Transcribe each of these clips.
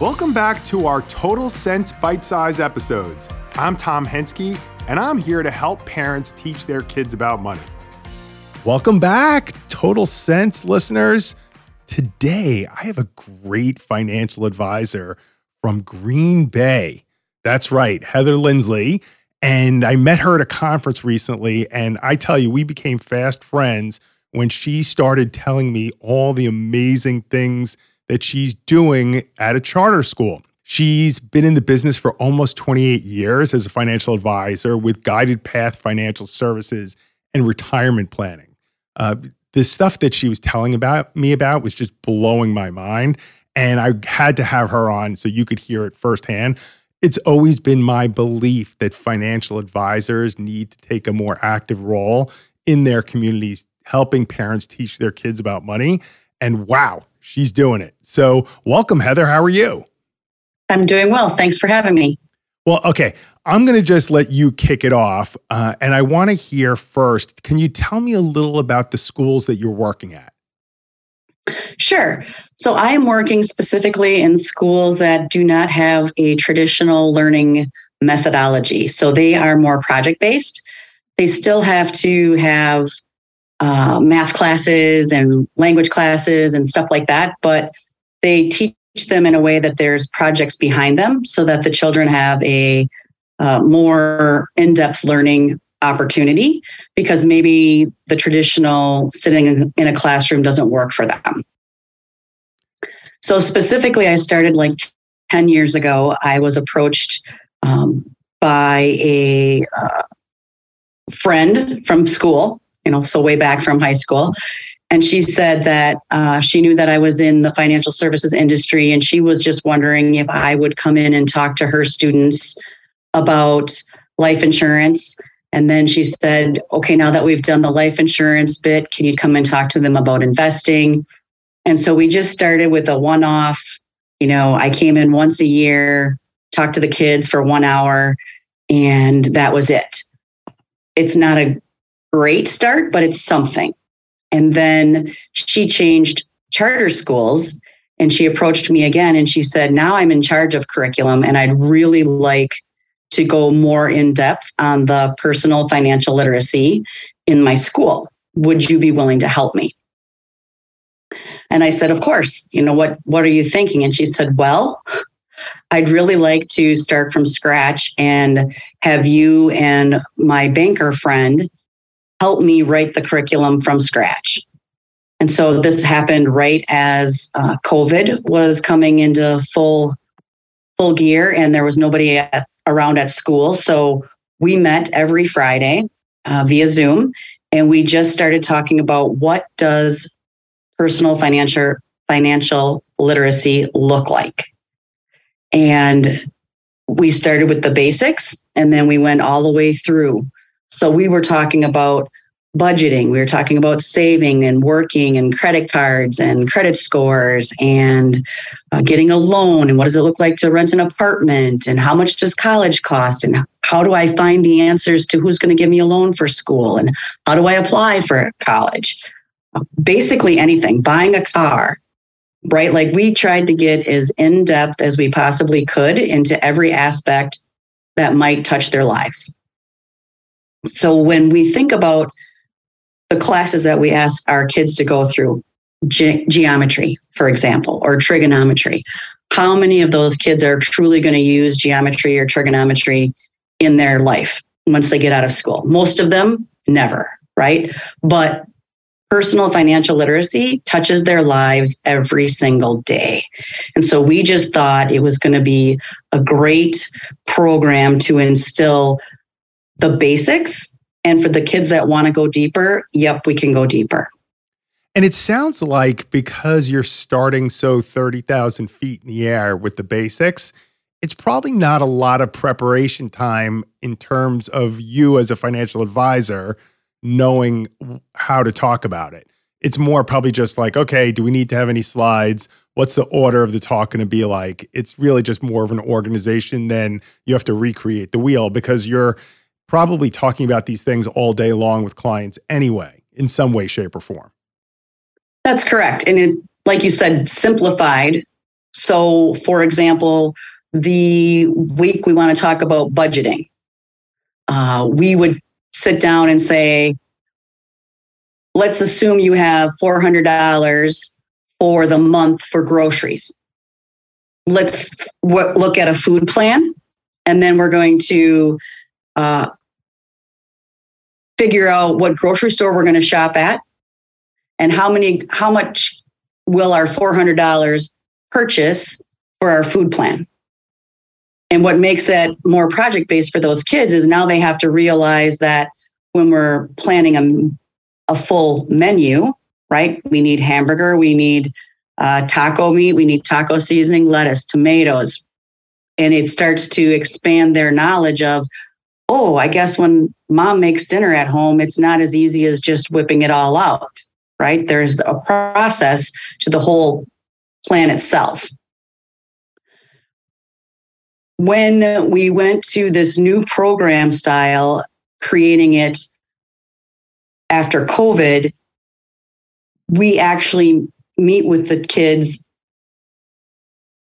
Welcome back to our Total Sense Bite Size episodes. I'm Tom Henske, and I'm here to help parents teach their kids about money. Welcome back, Total Sense listeners. Today, I have a great financial advisor from Green Bay. That's right, Heather Lindsley. And I met her at a conference recently, and I tell you, we became fast friends when she started telling me all the amazing things that she's doing at a charter school. She's been in the business for almost 28 years as a financial advisor with Guided Path Financial Services and retirement planning. Uh, the stuff that she was telling about me about was just blowing my mind. And I had to have her on so you could hear it firsthand. It's always been my belief that financial advisors need to take a more active role in their communities, helping parents teach their kids about money. And wow, she's doing it. So, welcome, Heather. How are you? I'm doing well. Thanks for having me. Well, okay. I'm going to just let you kick it off. Uh, and I want to hear first can you tell me a little about the schools that you're working at? Sure. So I am working specifically in schools that do not have a traditional learning methodology. So they are more project based. They still have to have uh, math classes and language classes and stuff like that, but they teach them in a way that there's projects behind them so that the children have a uh, more in depth learning opportunity because maybe the traditional sitting in a classroom doesn't work for them. So, specifically, I started like 10 years ago. I was approached um, by a uh, friend from school, you know, so way back from high school. And she said that uh, she knew that I was in the financial services industry and she was just wondering if I would come in and talk to her students about life insurance. And then she said, okay, now that we've done the life insurance bit, can you come and talk to them about investing? And so we just started with a one off. You know, I came in once a year, talked to the kids for one hour, and that was it. It's not a great start, but it's something. And then she changed charter schools and she approached me again and she said, Now I'm in charge of curriculum and I'd really like to go more in depth on the personal financial literacy in my school. Would you be willing to help me? And I said, Of course. You know, what, what are you thinking? And she said, Well, I'd really like to start from scratch and have you and my banker friend help me write the curriculum from scratch. And so this happened right as uh, COVID was coming into full full gear, and there was nobody at, around at school. So we met every Friday uh, via Zoom, and we just started talking about what does personal financial financial literacy look like, and we started with the basics, and then we went all the way through. So we were talking about budgeting. We were talking about saving and working and credit cards and credit scores and uh, getting a loan and what does it look like to rent an apartment and how much does college cost and how do I find the answers to who's going to give me a loan for school and how do I apply for college? Basically, anything, buying a car, right? Like we tried to get as in depth as we possibly could into every aspect that might touch their lives. So when we think about the classes that we ask our kids to go through ge- geometry, for example, or trigonometry. How many of those kids are truly going to use geometry or trigonometry in their life once they get out of school? Most of them, never, right? But personal financial literacy touches their lives every single day. And so we just thought it was going to be a great program to instill the basics and for the kids that want to go deeper, yep, we can go deeper. And it sounds like because you're starting so 30,000 feet in the air with the basics, it's probably not a lot of preparation time in terms of you as a financial advisor knowing how to talk about it. It's more probably just like, okay, do we need to have any slides? What's the order of the talk going to be like? It's really just more of an organization than you have to recreate the wheel because you're probably talking about these things all day long with clients anyway, in some way, shape, or form. That's correct. And it, like you said, simplified So, for example, the week we want to talk about budgeting, uh, we would sit down and say, let's assume you have $400 for the month for groceries. Let's w- look at a food plan, and then we're going to uh, figure out what grocery store we're going to shop at and how many how much will our $400 purchase for our food plan? And what makes that more project based for those kids is now they have to realize that when we're planning a, a full menu right we need hamburger we need uh, taco meat we need taco seasoning lettuce tomatoes. And it starts to expand their knowledge of oh i guess when mom makes dinner at home it's not as easy as just whipping it all out right? There's a process to the whole plan itself. When we went to this new program style, creating it after COVID, we actually meet with the kids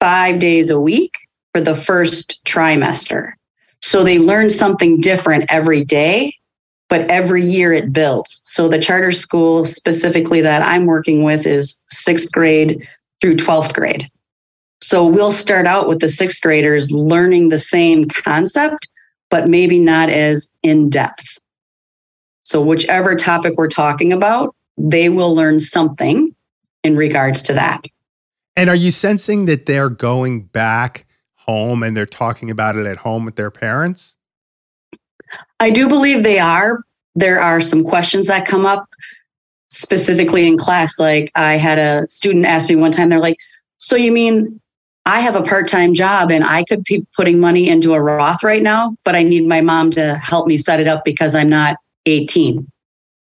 five days a week for the first trimester. So they learn something different every day but every year it builds. So the charter school specifically that I'm working with is sixth grade through 12th grade. So we'll start out with the sixth graders learning the same concept, but maybe not as in depth. So, whichever topic we're talking about, they will learn something in regards to that. And are you sensing that they're going back home and they're talking about it at home with their parents? I do believe they are. There are some questions that come up specifically in class. Like I had a student ask me one time, they're like, So you mean I have a part time job and I could be putting money into a Roth right now, but I need my mom to help me set it up because I'm not 18?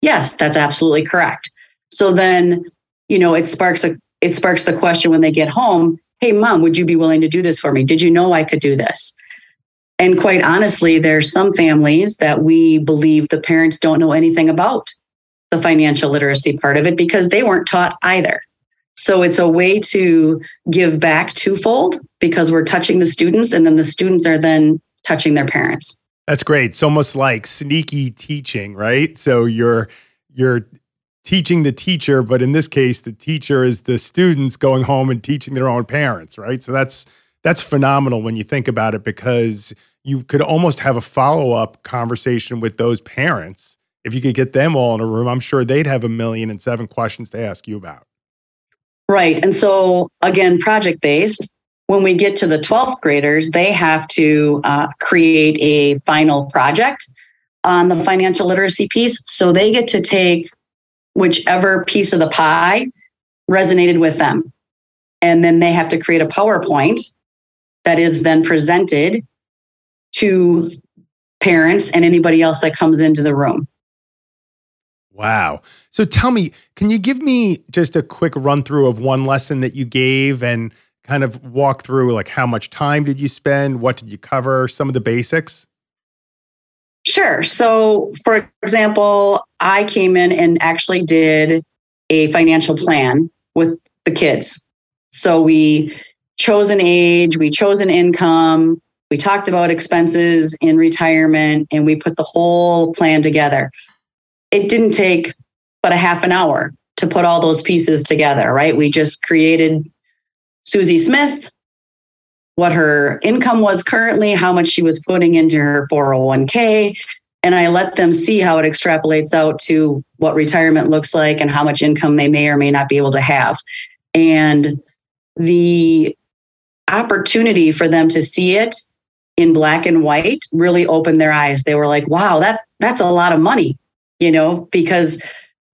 Yes, that's absolutely correct. So then, you know, it sparks a it sparks the question when they get home, hey mom, would you be willing to do this for me? Did you know I could do this? And quite honestly, there's some families that we believe the parents don't know anything about the financial literacy part of it because they weren't taught either. So it's a way to give back twofold because we're touching the students and then the students are then touching their parents. That's great. It's almost like sneaky teaching, right? So you're you're teaching the teacher, but in this case the teacher is the students going home and teaching their own parents, right? So that's that's phenomenal when you think about it because you could almost have a follow up conversation with those parents. If you could get them all in a room, I'm sure they'd have a million and seven questions to ask you about. Right. And so, again, project based, when we get to the 12th graders, they have to uh, create a final project on the financial literacy piece. So they get to take whichever piece of the pie resonated with them. And then they have to create a PowerPoint that is then presented to parents and anybody else that comes into the room. Wow. So tell me, can you give me just a quick run through of one lesson that you gave and kind of walk through like how much time did you spend? What did you cover? Some of the basics? Sure. So, for example, I came in and actually did a financial plan with the kids. So, we chose an age, we chose an income, we talked about expenses in retirement, and we put the whole plan together. It didn't take but a half an hour to put all those pieces together, right? We just created Susie Smith, what her income was currently, how much she was putting into her 401k, and I let them see how it extrapolates out to what retirement looks like and how much income they may or may not be able to have. And the opportunity for them to see it in black and white really opened their eyes. They were like, wow, that that's a lot of money, you know, because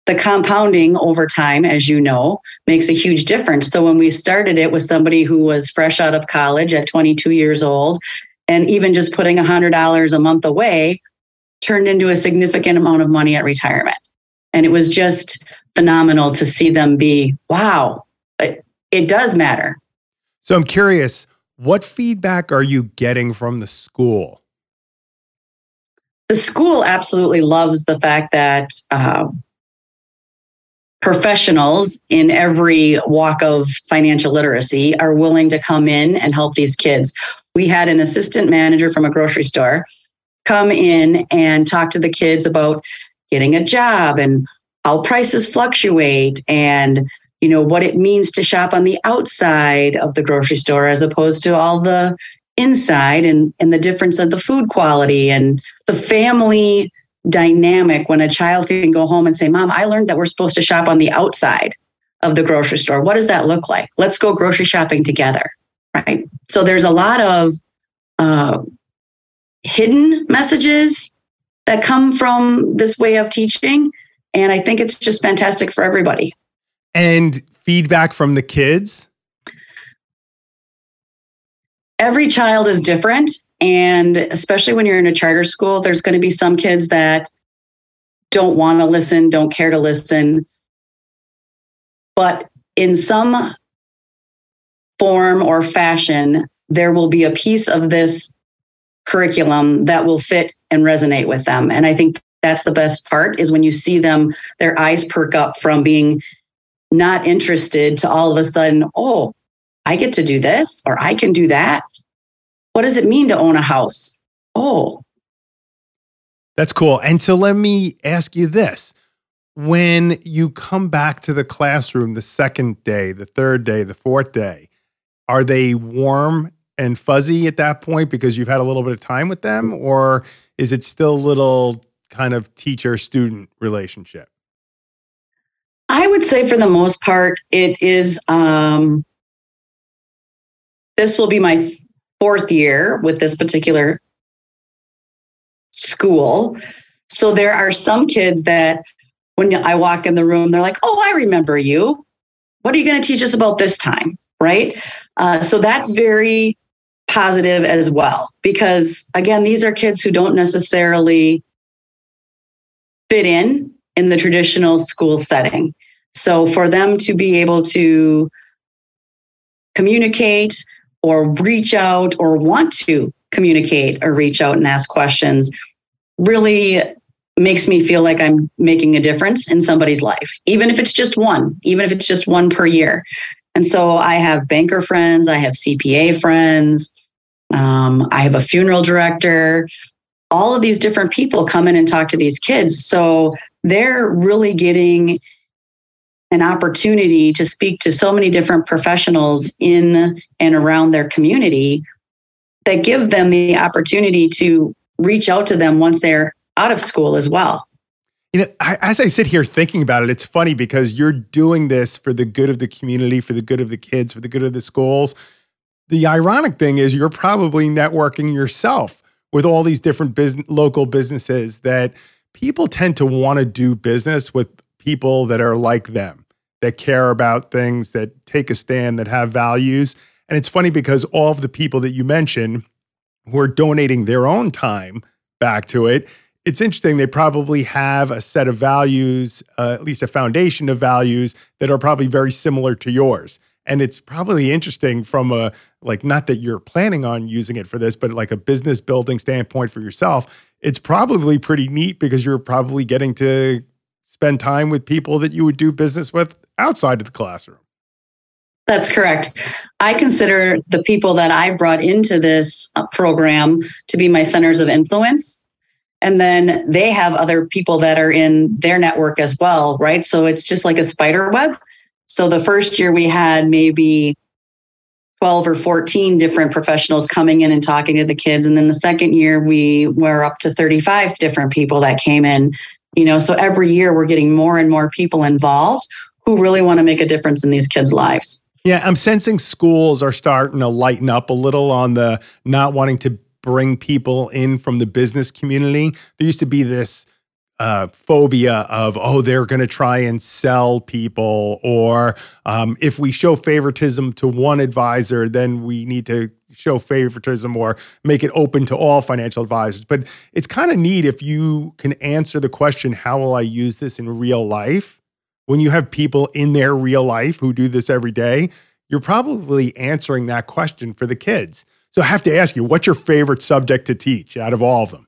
the compounding over time, as you know, makes a huge difference. So when we started it with somebody who was fresh out of college at 22 years old, and even just putting $100 a month away turned into a significant amount of money at retirement. And it was just phenomenal to see them be, wow, it, it does matter. So I'm curious, what feedback are you getting from the school? The school absolutely loves the fact that uh, professionals in every walk of financial literacy are willing to come in and help these kids. We had an assistant manager from a grocery store come in and talk to the kids about getting a job and how prices fluctuate and you know what it means to shop on the outside of the grocery store as opposed to all the inside and and the difference of the food quality and the family dynamic when a child can go home and say mom i learned that we're supposed to shop on the outside of the grocery store. What does that look like? Let's go grocery shopping together. Right? So there's a lot of uh, hidden messages that come from this way of teaching and i think it's just fantastic for everybody. And feedback from the kids? Every child is different. And especially when you're in a charter school, there's going to be some kids that don't want to listen, don't care to listen. But in some form or fashion, there will be a piece of this curriculum that will fit and resonate with them. And I think that's the best part is when you see them, their eyes perk up from being not interested to all of a sudden, oh, I get to do this or I can do that. What does it mean to own a house? Oh. That's cool. And so let me ask you this. When you come back to the classroom the second day, the third day, the fourth day, are they warm and fuzzy at that point because you've had a little bit of time with them? Or is it still a little kind of teacher student relationship? I would say for the most part, it is um, this will be my fourth year with this particular school. So there are some kids that when I walk in the room, they're like, oh, I remember you. What are you going to teach us about this time? Right. Uh, so that's very positive as well, because again, these are kids who don't necessarily fit in in the traditional school setting. So for them to be able to communicate, or reach out or want to communicate or reach out and ask questions really makes me feel like I'm making a difference in somebody's life, even if it's just one, even if it's just one per year. And so I have banker friends, I have CPA friends, um, I have a funeral director. All of these different people come in and talk to these kids. So they're really getting an opportunity to speak to so many different professionals in and around their community that give them the opportunity to reach out to them once they're out of school as well. You know, as I sit here thinking about it, it's funny because you're doing this for the good of the community, for the good of the kids, for the good of the schools. The ironic thing is, you're probably networking yourself with all these different business, local businesses that people tend to want to do business with people that are like them, that care about things, that take a stand, that have values. And it's funny because all of the people that you mentioned who are donating their own time back to it, it's interesting. They probably have a set of values, uh, at least a foundation of values that are probably very similar to yours. And it's probably interesting from a, like, not that you're planning on using it for this, but like a business building standpoint for yourself. It's probably pretty neat because you're probably getting to spend time with people that you would do business with outside of the classroom. That's correct. I consider the people that I've brought into this uh, program to be my centers of influence. And then they have other people that are in their network as well, right? So it's just like a spider web. So the first year we had maybe 12 or 14 different professionals coming in and talking to the kids. And then the second year we were up to 35 different people that came in you know so every year we're getting more and more people involved who really want to make a difference in these kids lives. Yeah i'm sensing schools are starting to lighten up a little on the not wanting to bring people in from the business community. There used to be this uh, phobia of oh they're going to try and sell people or um, if we show favoritism to one advisor then we need to show favoritism or make it open to all financial advisors. But it's kind of neat if you can answer the question how will i use this in real life when you have people in their real life who do this every day you're probably answering that question for the kids so i have to ask you what's your favorite subject to teach out of all of them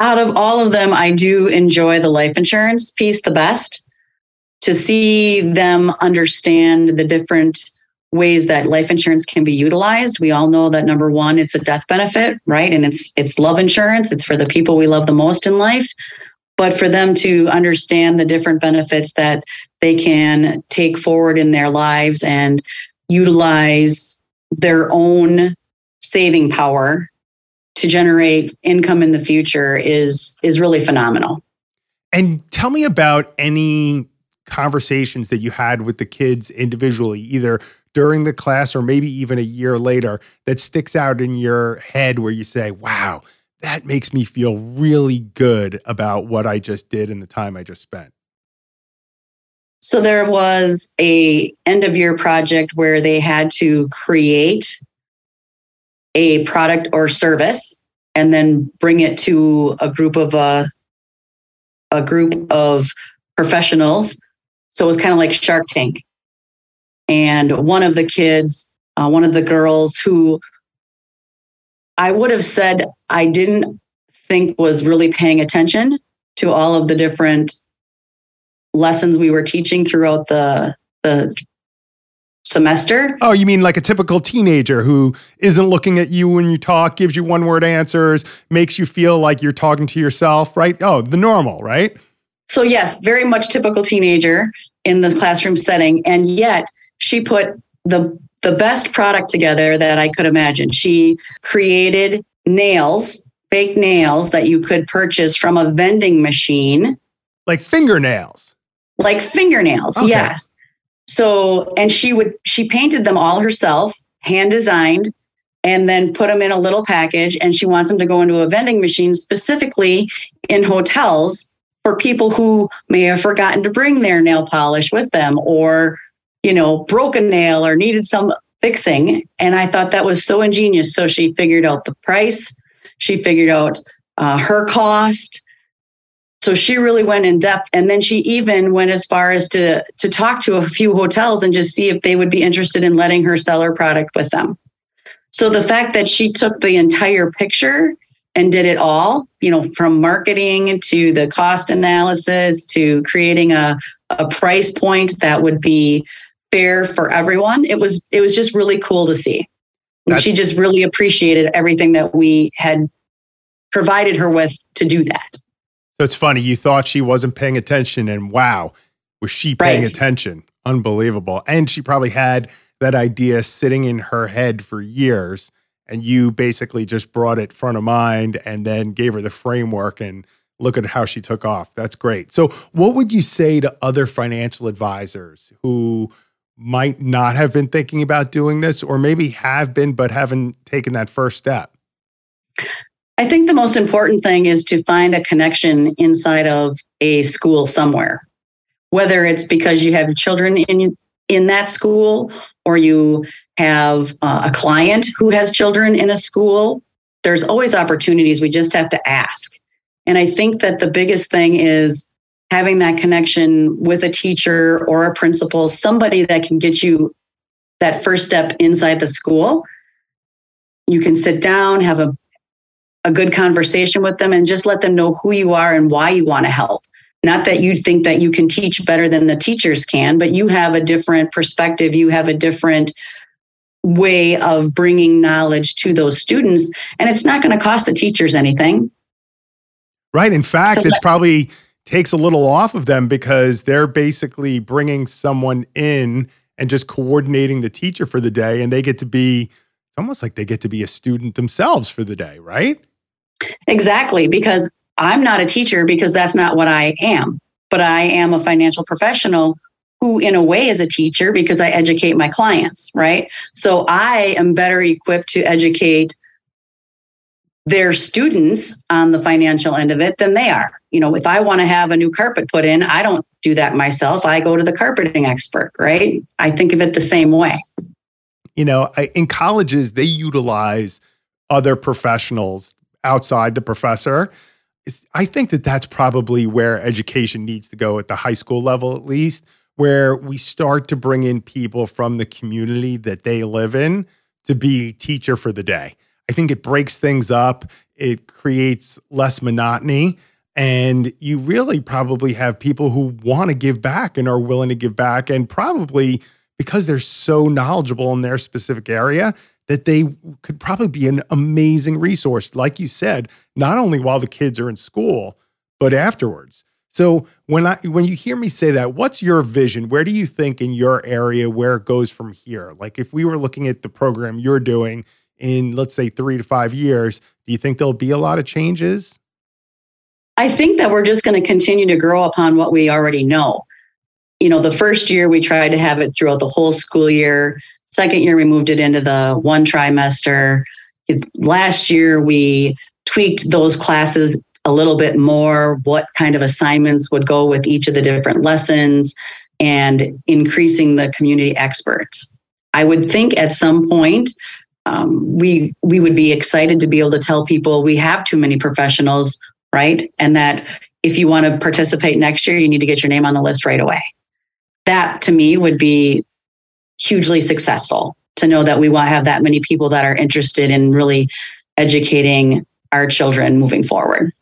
out of all of them, I do enjoy the life insurance piece the best. to see them understand the different ways that life insurance can be utilized. We all know that number one, it's a death benefit, right? And it's it's love insurance. It's for the people we love the most in life. But for them to understand the different benefits that they can take forward in their lives and utilize their own saving power to generate income in the future is is really phenomenal. And tell me about any conversations that you had with the kids individually, either during the class or maybe even a year later, that sticks out in your head where you say, wow, that makes me feel really good about what I just did and the time I just spent. So there was a end of year project where they had to create a product or service and then bring it to a group of uh, a group of professionals. So it was kind of like Shark Tank. And one of the kids, uh, one of the girls who I would have said I didn't think was really paying attention to all of the different lessons we were teaching throughout the the semester. Oh, you mean like a typical teenager who isn't looking at you when you talk, gives you one word answers, makes you feel like you're talking to yourself, right? Oh, the normal, right? So, yes, very much typical teenager in the classroom setting. And yet, she put the the best product together that I could imagine. She created nails, fake nails that you could purchase from a vending machine. Like fingernails. Like fingernails, okay. yes. So, and she would, she painted them all herself, hand designed, and then put them in a little package. And she wants them to go into a vending machine specifically in hotels for people who may have forgotten to bring their nail polish with them or, you know, broke a nail or needed some fixing. And I thought that was so ingenious. So she figured out the price, she figured out uh, her cost, so she really went in depth. And then she even went as far as to, to talk to a few hotels and just see if they would be interested in letting her sell her product with them. So the fact that she took the entire picture and did it all, you know, from marketing to the cost analysis to creating a, a price point that would be fair for everyone. It was it was just really cool to see. And she just really appreciated everything that we had provided her with to do that. So it's funny. You thought she wasn't paying attention, and wow, was she paying right. attention? Unbelievable. And she probably had that idea sitting in her head for years, and you basically just brought it front of mind and then gave her the framework and look at how she took off. That's great. So, what would you say to other financial advisors who might not have been thinking about doing this, or maybe have been but haven't taken that first step? I think the most important thing is to find a connection inside of a school somewhere, whether it's because you have children in in that school or you have uh, a client who has children in a school. There's always opportunities. We just have to ask. And I think that the biggest thing is having that connection with a teacher or a principal, somebody that can get you that first step inside the school. You can sit down, have a a good conversation with them and just let them know who you are and why you want to help. Not that you think that you can teach better than the teachers can, but you have a different perspective. You have a different way of bringing knowledge to those students. And it's not going to cost the teachers anything. Right. In fact, so it probably takes a little off of them because they're basically bringing someone in and just coordinating the teacher for the day. And they get to be, it's almost like they get to be a student themselves for the day, right? Exactly, because I'm not a teacher because that's not what I am, but I am a financial professional who, in a way, is a teacher because I educate my clients, right? So I am better equipped to educate their students on the financial end of it than they are. You know, if I want to have a new carpet put in, I don't do that myself. I go to the carpeting expert, right? I think of it the same way. You know, I, in colleges, they utilize other professionals outside the professor. I think that that's probably where education needs to go at the high school level, at least, where we start to bring in people from the community that they live in to be teacher for the day. I think it breaks things up, it creates less monotony. And you really probably have people who want to give back and are willing to give back, and probably because they're so knowledgeable in their specific area that they could probably be an amazing resource, like you said, not only while the kids are in school, but afterwards. So when I when you hear me say that, what's your vision? Where do you think in your area where it goes from here? Like if we were looking at the program you're doing in let's say 3 to 5 years, do you think there'll be a lot of changes? I think that we're just going to continue to grow upon what we already know. You know, the first year we tried to have it throughout the whole school year. Second year we moved it into the one trimester. Last year we tweaked those classes a little bit more what kind of assignments would go with each of the different lessons and increasing the community experts. I would think at some point um, we we would be excited to be able to tell people we have too many professionals, right? And that if you want to participate next year, you need to get your name on the list right away. That to me would be hugely successful to know that we want to have that many people that are interested in really educating our children moving forward.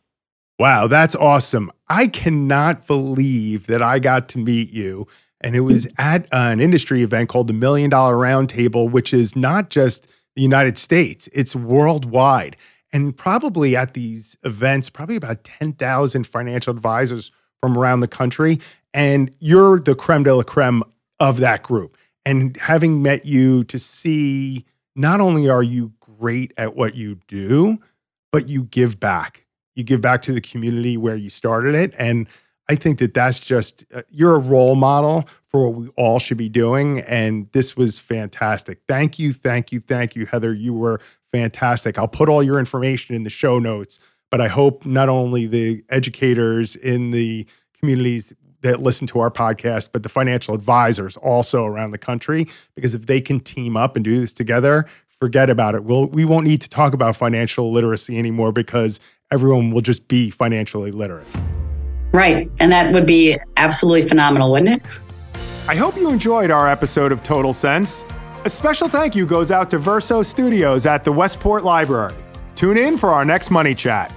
Wow, that's awesome. I cannot believe that I got to meet you. And it was at an industry event called the Million Dollar Roundtable, which is not just the United States, it's worldwide. And probably at these events, probably about 10,000 financial advisors from around the country. And you're the creme de la creme of that group. And having met you to see not only are you great at what you do, but you give back you give back to the community where you started it and i think that that's just uh, you're a role model for what we all should be doing and this was fantastic thank you thank you thank you heather you were fantastic i'll put all your information in the show notes but i hope not only the educators in the communities that listen to our podcast, but the financial advisors also around the country. Because if they can team up and do this together, forget about it. We'll, we won't need to talk about financial literacy anymore because everyone will just be financially literate. Right. And that would be absolutely phenomenal, wouldn't it? I hope you enjoyed our episode of Total Sense. A special thank you goes out to Verso Studios at the Westport Library. Tune in for our next Money Chat.